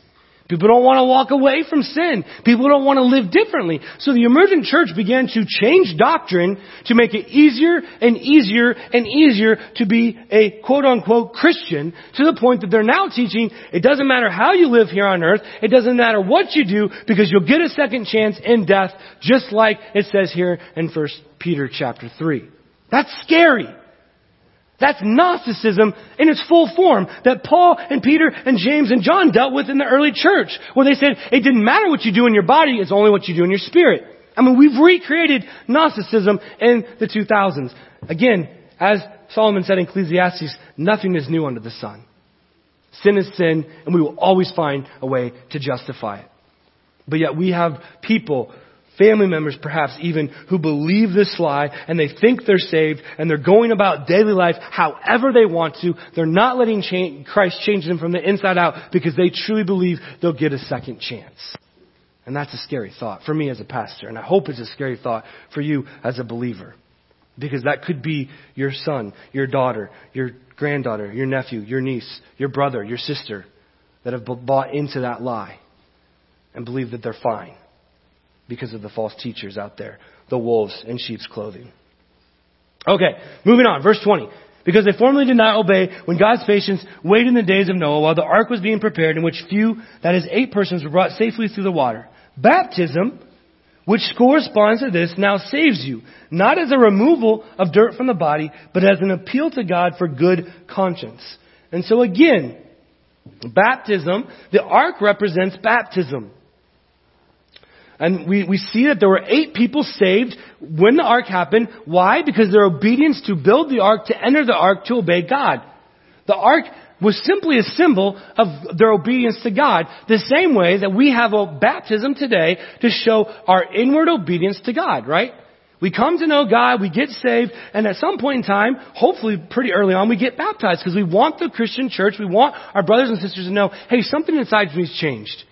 People don't want to walk away from sin. People don't want to live differently. So the emergent church began to change doctrine to make it easier and easier and easier to be a quote unquote Christian to the point that they're now teaching it doesn't matter how you live here on earth. It doesn't matter what you do because you'll get a second chance in death just like it says here in 1 Peter chapter 3. That's scary. That's Gnosticism in its full form that Paul and Peter and James and John dealt with in the early church, where they said it didn't matter what you do in your body, it's only what you do in your spirit. I mean, we've recreated Gnosticism in the 2000s. Again, as Solomon said in Ecclesiastes, nothing is new under the sun. Sin is sin, and we will always find a way to justify it. But yet we have people family members perhaps even who believe this lie and they think they're saved and they're going about daily life however they want to. They're not letting change, Christ change them from the inside out because they truly believe they'll get a second chance. And that's a scary thought for me as a pastor. And I hope it's a scary thought for you as a believer. Because that could be your son, your daughter, your granddaughter, your nephew, your niece, your brother, your sister that have bought into that lie and believe that they're fine because of the false teachers out there, the wolves in sheep's clothing. Okay, moving on, verse 20. Because they formerly did not obey when God's patience waited in the days of Noah while the ark was being prepared in which few, that is eight persons, were brought safely through the water. Baptism, which corresponds to this, now saves you, not as a removal of dirt from the body, but as an appeal to God for good conscience. And so again, Baptism, the ark represents baptism. And we, we see that there were eight people saved when the ark happened. Why? Because their obedience to build the ark, to enter the ark, to obey God. The ark was simply a symbol of their obedience to God, the same way that we have a baptism today to show our inward obedience to God, right? We come to know God, we get saved, and at some point in time, hopefully pretty early on, we get baptized because we want the Christian church, we want our brothers and sisters to know, hey, something inside me has changed.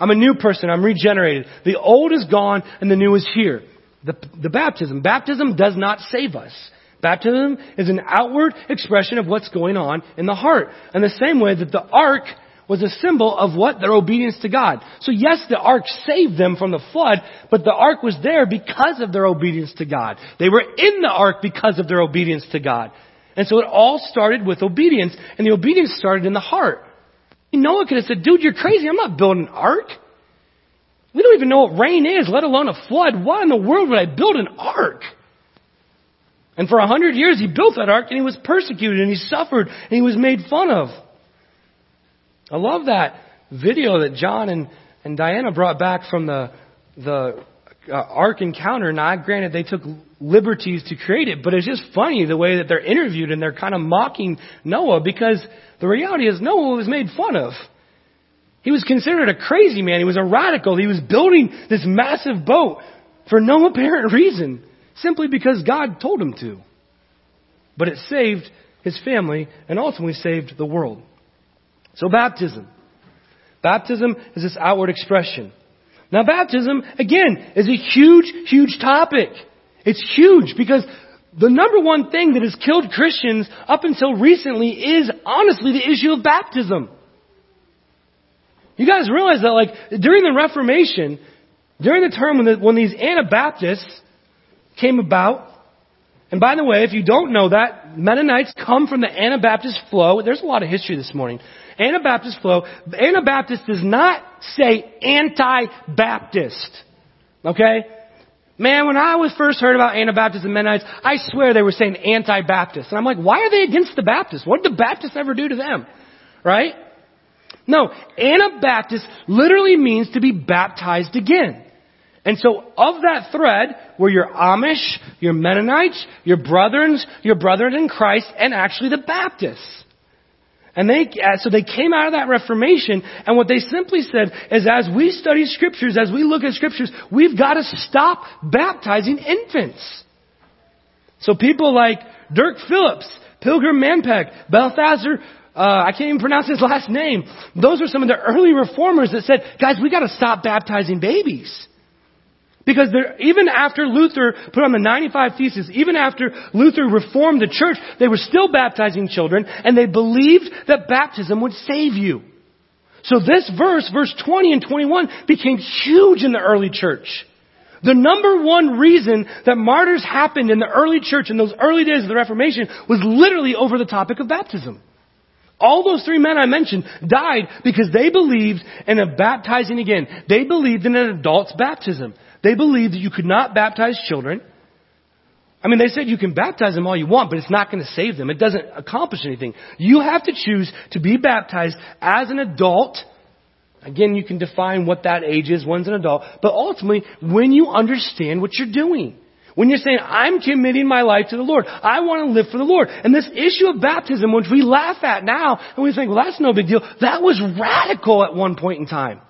I'm a new person, I'm regenerated. The old is gone and the new is here. The, the baptism. Baptism does not save us. Baptism is an outward expression of what's going on in the heart. In the same way that the ark was a symbol of what? Their obedience to God. So yes, the ark saved them from the flood, but the ark was there because of their obedience to God. They were in the ark because of their obedience to God. And so it all started with obedience, and the obedience started in the heart. Noah could have said, dude, you're crazy. I'm not building an ark. We don't even know what rain is, let alone a flood. Why in the world would I build an ark? And for a hundred years he built that ark and he was persecuted and he suffered and he was made fun of. I love that video that John and, and Diana brought back from the, the uh, ark encounter. Now, granted, they took liberties to create it, but it's just funny the way that they're interviewed and they're kind of mocking Noah because the reality is Noah was made fun of. He was considered a crazy man. He was a radical. He was building this massive boat for no apparent reason simply because God told him to. But it saved his family and ultimately saved the world. So baptism. Baptism is this outward expression. Now baptism, again, is a huge, huge topic. It's huge because the number one thing that has killed Christians up until recently is honestly the issue of baptism. You guys realize that like during the Reformation, during the term when, the, when these Anabaptists came about. And by the way, if you don't know that, Mennonites come from the Anabaptist flow. There's a lot of history this morning. Anabaptist flow. Anabaptist does not say anti-Baptist. Okay? Man, when I was first heard about Anabaptists and Mennonites, I swear they were saying anti-Baptist. And I'm like, why are they against the Baptists? What did the Baptists ever do to them? Right? No, Anabaptist literally means to be baptized again. And so of that thread were your Amish, your Mennonites, your brethren, your brethren in Christ, and actually the Baptists. And they, uh, so they came out of that Reformation, and what they simply said is as we study scriptures, as we look at scriptures, we've got to stop baptizing infants. So people like Dirk Phillips, Pilgrim Marpeck, Balthazar, uh, I can't even pronounce his last name. Those are some of the early reformers that said, guys, we got to stop baptizing babies. Because there, even after Luther put on the 95 Theses, even after Luther reformed the church, they were still baptizing children, and they believed that baptism would save you. So this verse, verse 20 and 21, became huge in the early church. The number one reason that martyrs happened in the early church in those early days of the Reformation was literally over the topic of baptism. All those three men I mentioned died because they believed in a baptizing again. They believed in an adult's baptism. They believed that you could not baptize children. I mean, they said you can baptize them all you want, but it's not going to save them. It doesn't accomplish anything. You have to choose to be baptized as an adult. Again, you can define what that age is. One's an adult. But ultimately, when you understand what you're doing. When you're saying, I'm committing my life to the Lord. I want to live for the Lord. And this issue of baptism, which we laugh at now, and we think, well, that's no big deal. That was radical at one point in time.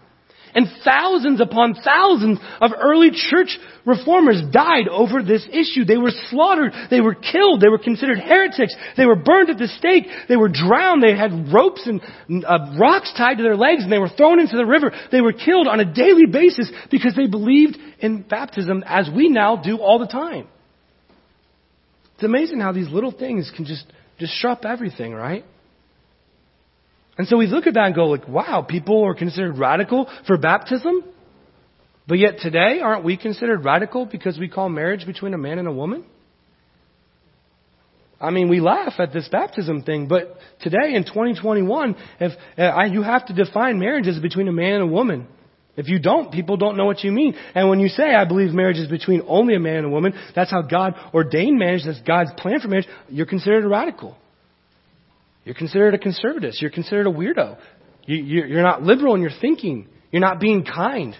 And thousands upon thousands of early church reformers died over this issue. They were slaughtered. They were killed. They were considered heretics. They were burned at the stake. They were drowned. They had ropes and uh, rocks tied to their legs and they were thrown into the river. They were killed on a daily basis because they believed in baptism as we now do all the time. It's amazing how these little things can just disrupt everything, right? And so we look at that and go like, wow, people are considered radical for baptism? But yet today, aren't we considered radical because we call marriage between a man and a woman? I mean, we laugh at this baptism thing, but today in 2021, if uh, you have to define marriage as between a man and a woman. If you don't, people don't know what you mean. And when you say, I believe marriage is between only a man and a woman, that's how God ordained marriage, that's God's plan for marriage, you're considered a radical. You're considered a conservatist. You're considered a weirdo. You, you're not liberal in your thinking. You're not being kind.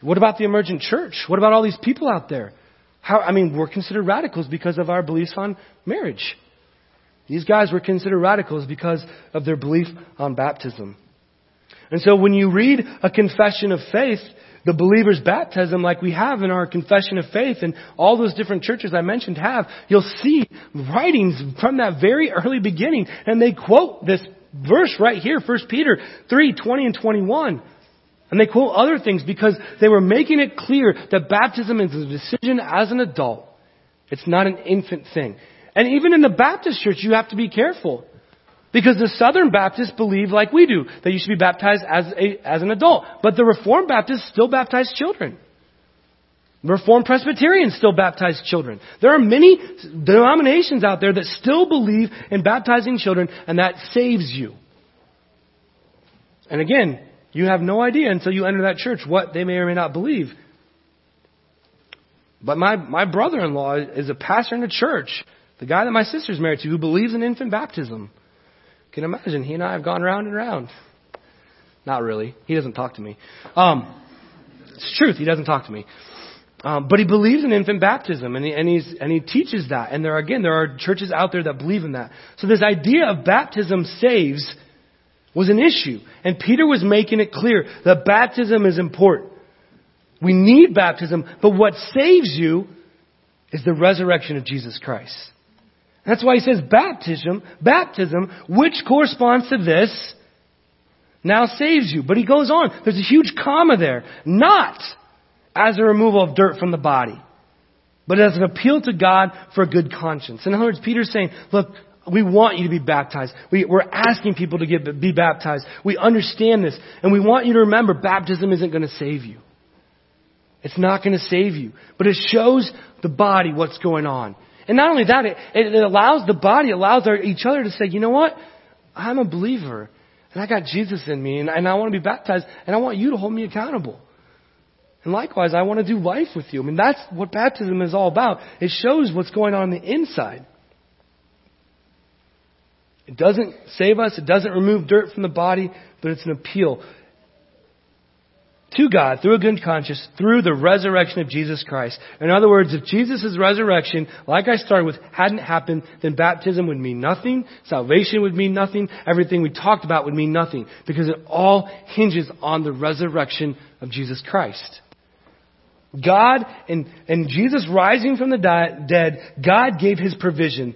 What about the emergent church? What about all these people out there? How, I mean, we're considered radicals because of our beliefs on marriage. These guys were considered radicals because of their belief on baptism. And so when you read a confession of faith, the believer's baptism like we have in our confession of faith and all those different churches I mentioned have, you'll see writings from that very early beginning and they quote this verse right here, 1 Peter 3, 20 and 21. And they quote other things because they were making it clear that baptism is a decision as an adult. It's not an infant thing. And even in the Baptist church, you have to be careful. Because the Southern Baptists believe like we do, that you should be baptized as, a, as an adult. But the Reformed Baptists still baptize children. Reformed Presbyterians still baptize children. There are many denominations out there that still believe in baptizing children, and that saves you. And again, you have no idea until you enter that church what they may or may not believe. But my, my brother in law is a pastor in a church, the guy that my sister's married to, who believes in infant baptism. Can imagine he and I have gone round and round. Not really. He doesn't talk to me. Um, it's truth. He doesn't talk to me. Um, but he believes in infant baptism, and he, and, he's, and he teaches that. And there again, there are churches out there that believe in that. So this idea of baptism saves was an issue. And Peter was making it clear that baptism is important. We need baptism, but what saves you is the resurrection of Jesus Christ. That's why he says baptism, baptism, which corresponds to this, now saves you. But he goes on. There's a huge comma there. Not as a removal of dirt from the body, but as an appeal to God for a good conscience. In other words, Peter's saying, look, we want you to be baptized. We, are asking people to get, be baptized. We understand this. And we want you to remember baptism isn't going to save you. It's not going to save you. But it shows the body what's going on. And not only that, it, it allows the body, allows our, each other to say, you know what? I'm a believer. And I got Jesus in me. And, and I want to be baptized. And I want you to hold me accountable. And likewise, I want to do life with you. I mean, that's what baptism is all about. It shows what's going on, on the inside. It doesn't save us. It doesn't remove dirt from the body, but it's an appeal to God through a good conscience through the resurrection of Jesus Christ. In other words, if Jesus' resurrection, like I started with, hadn't happened, then baptism would mean nothing, salvation would mean nothing, everything we talked about would mean nothing, because it all hinges on the resurrection of Jesus Christ. God and, and Jesus rising from the di- dead, God gave His provision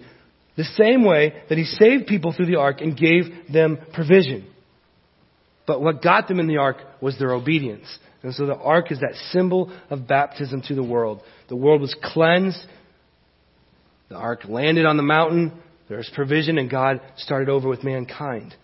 the same way that He saved people through the ark and gave them provision. But what got them in the ark was their obedience. And so the ark is that symbol of baptism to the world. The world was cleansed. The ark landed on the mountain. There was provision, and God started over with mankind.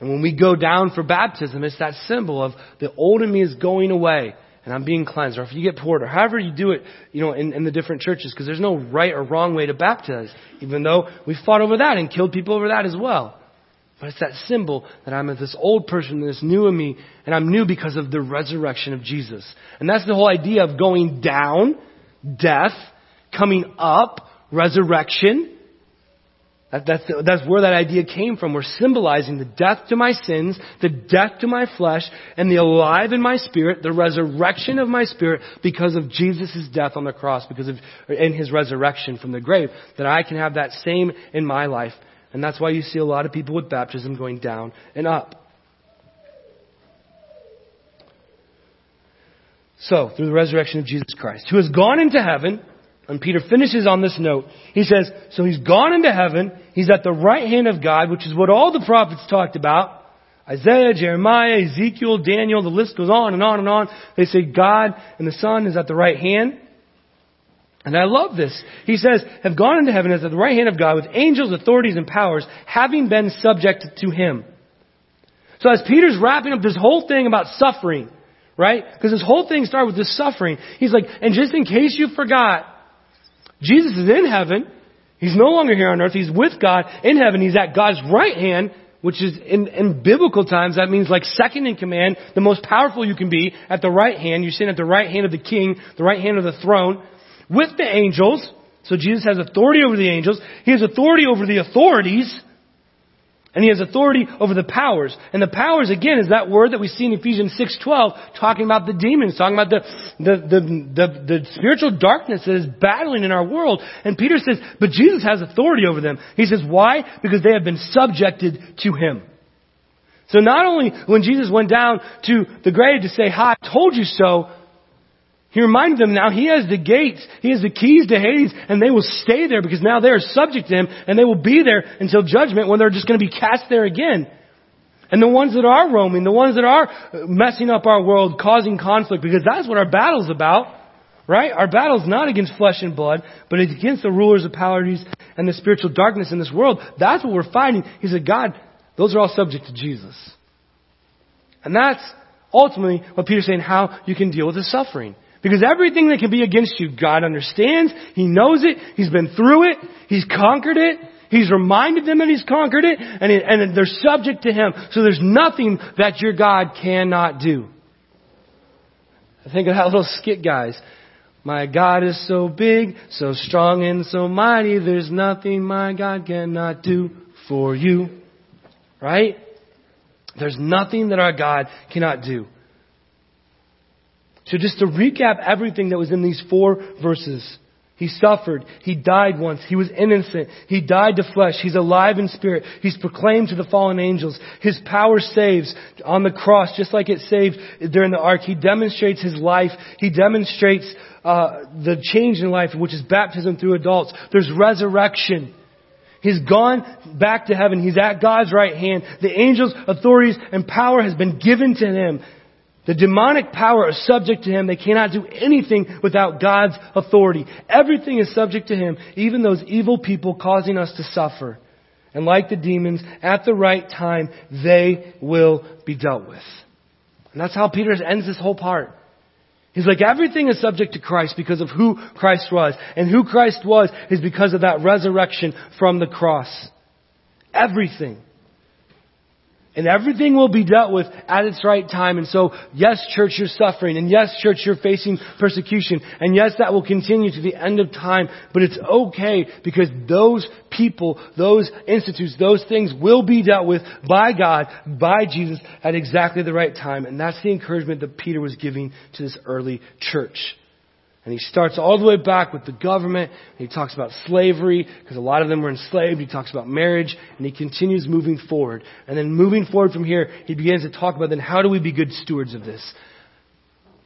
And when we go down for baptism, it's that symbol of the old in me is going away and I'm being cleansed. Or if you get poured, or however you do it, you know, in, in the different churches, because there's no right or wrong way to baptize, even though we fought over that and killed people over that as well. But it's that symbol that I'm this old person, this new in me, and I'm new because of the resurrection of Jesus. And that's the whole idea of going down, death, coming up, resurrection. That, that's, that's where that idea came from. We're symbolizing the death to my sins, the death to my flesh, and the alive in my spirit, the resurrection of my spirit because of Jesus' death on the cross, because of, in his resurrection from the grave, that I can have that same in my life and that's why you see a lot of people with baptism going down and up. So, through the resurrection of Jesus Christ, who has gone into heaven, and Peter finishes on this note. He says, so he's gone into heaven, he's at the right hand of God, which is what all the prophets talked about. Isaiah, Jeremiah, Ezekiel, Daniel, the list goes on and on and on. They say God and the Son is at the right hand. And I love this. He says, have gone into heaven as at the right hand of God with angels, authorities, and powers, having been subject to him. So as Peter's wrapping up this whole thing about suffering, right? Because this whole thing started with this suffering. He's like, and just in case you forgot, Jesus is in heaven. He's no longer here on earth. He's with God in heaven. He's at God's right hand, which is in, in biblical times, that means like second in command, the most powerful you can be at the right hand. You're sitting at the right hand of the king, the right hand of the throne with the angels. So Jesus has authority over the angels. He has authority over the authorities. And he has authority over the powers. And the powers, again, is that word that we see in Ephesians 6.12, talking about the demons, talking about the, the, the, the, the spiritual darkness that is battling in our world. And Peter says, but Jesus has authority over them. He says, why? Because they have been subjected to him. So not only when Jesus went down to the grave to say, hi, I told you so, he reminded them now he has the gates, he has the keys to Hades, and they will stay there because now they are subject to him, and they will be there until judgment when they're just going to be cast there again. And the ones that are roaming, the ones that are messing up our world, causing conflict, because that's what our battle's about, right? Our battle's not against flesh and blood, but it's against the rulers of powers and the spiritual darkness in this world. That's what we're fighting. He said, God, those are all subject to Jesus. And that's ultimately what Peter's saying, how you can deal with the suffering. Because everything that can be against you, God understands. He knows it. He's been through it. He's conquered it. He's reminded them that He's conquered it. And, it, and they're subject to Him. So there's nothing that your God cannot do. I think of that little skit, guys. My God is so big, so strong and so mighty, there's nothing my God cannot do for you. Right? There's nothing that our God cannot do. So just to recap everything that was in these four verses. He suffered. He died once. He was innocent. He died to flesh. He's alive in spirit. He's proclaimed to the fallen angels. His power saves on the cross, just like it saved during the ark. He demonstrates his life. He demonstrates uh, the change in life, which is baptism through adults. There's resurrection. He's gone back to heaven. He's at God's right hand. The angels, authorities, and power has been given to him. The demonic power is subject to him. They cannot do anything without God's authority. Everything is subject to him, even those evil people causing us to suffer. And like the demons, at the right time, they will be dealt with. And that's how Peter ends this whole part. He's like, everything is subject to Christ because of who Christ was. And who Christ was is because of that resurrection from the cross. Everything. And everything will be dealt with at its right time. And so, yes, church, you're suffering. And yes, church, you're facing persecution. And yes, that will continue to the end of time. But it's okay because those people, those institutes, those things will be dealt with by God, by Jesus at exactly the right time. And that's the encouragement that Peter was giving to this early church. And he starts all the way back with the government. he talks about slavery, because a lot of them were enslaved. He talks about marriage, and he continues moving forward. And then moving forward from here, he begins to talk about then how do we be good stewards of this?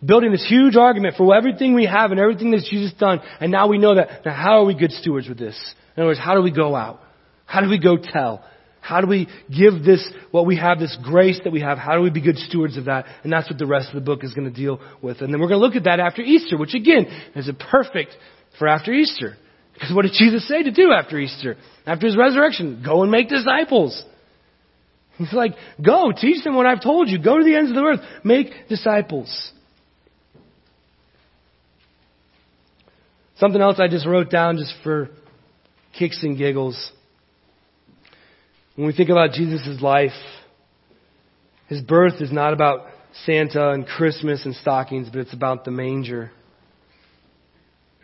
Building this huge argument for everything we have and everything that Jesus done. And now we know that. Now how are we good stewards with this? In other words, how do we go out? How do we go tell? How do we give this, what we have, this grace that we have, how do we be good stewards of that? And that's what the rest of the book is going to deal with. And then we're going to look at that after Easter, which again is a perfect for after Easter. Because what did Jesus say to do after Easter? After his resurrection? Go and make disciples. He's like, go, teach them what I've told you. Go to the ends of the earth. Make disciples. Something else I just wrote down just for kicks and giggles. When we think about Jesus' life, his birth is not about Santa and Christmas and stockings, but it's about the manger.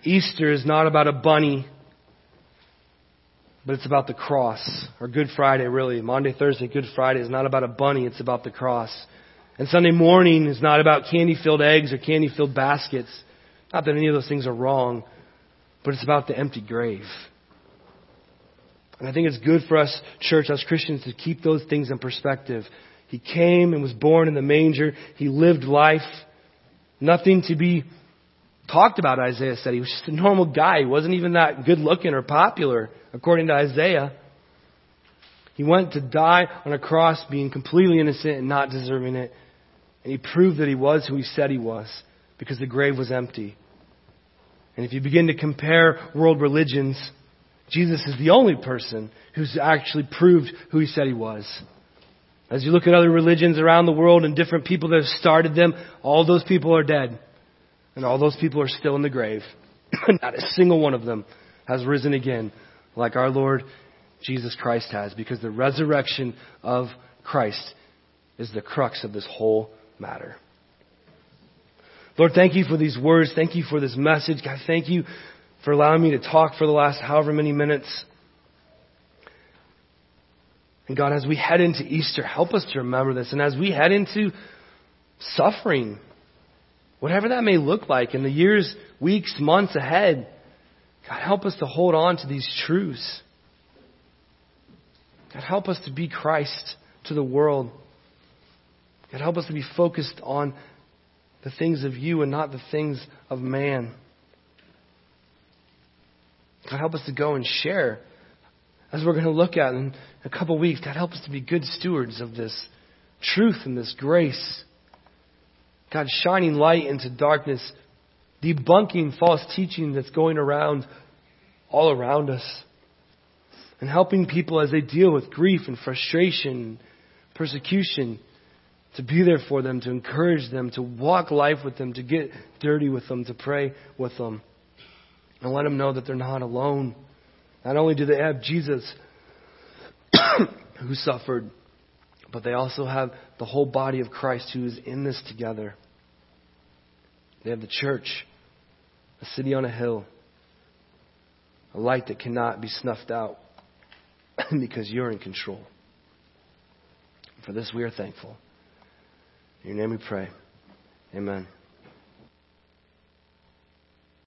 Easter is not about a bunny, but it's about the cross. Or Good Friday, really. Maundy, Thursday, Good Friday is not about a bunny, it's about the cross. And Sunday morning is not about candy filled eggs or candy filled baskets. Not that any of those things are wrong, but it's about the empty grave. And I think it's good for us, church, as Christians, to keep those things in perspective. He came and was born in the manger. He lived life. Nothing to be talked about, Isaiah said. He was just a normal guy. He wasn't even that good looking or popular, according to Isaiah. He went to die on a cross being completely innocent and not deserving it. And he proved that he was who he said he was because the grave was empty. And if you begin to compare world religions, Jesus is the only person who's actually proved who he said he was. As you look at other religions around the world and different people that have started them, all those people are dead. And all those people are still in the grave. Not a single one of them has risen again like our Lord Jesus Christ has because the resurrection of Christ is the crux of this whole matter. Lord, thank you for these words. Thank you for this message. God, thank you for allowing me to talk for the last however many minutes. And God, as we head into Easter, help us to remember this. And as we head into suffering, whatever that may look like in the years, weeks, months ahead, God, help us to hold on to these truths. God, help us to be Christ to the world. God, help us to be focused on the things of you and not the things of man. God, help us to go and share. As we're going to look at in a couple weeks, God, help us to be good stewards of this truth and this grace. God, shining light into darkness, debunking false teaching that's going around all around us, and helping people as they deal with grief and frustration, persecution, to be there for them, to encourage them, to walk life with them, to get dirty with them, to pray with them, and let them know that they're not alone. Not only do they have Jesus who suffered, but they also have the whole body of Christ who is in this together. They have the church, a city on a hill, a light that cannot be snuffed out because you're in control. For this we are thankful. In your name we pray. Amen.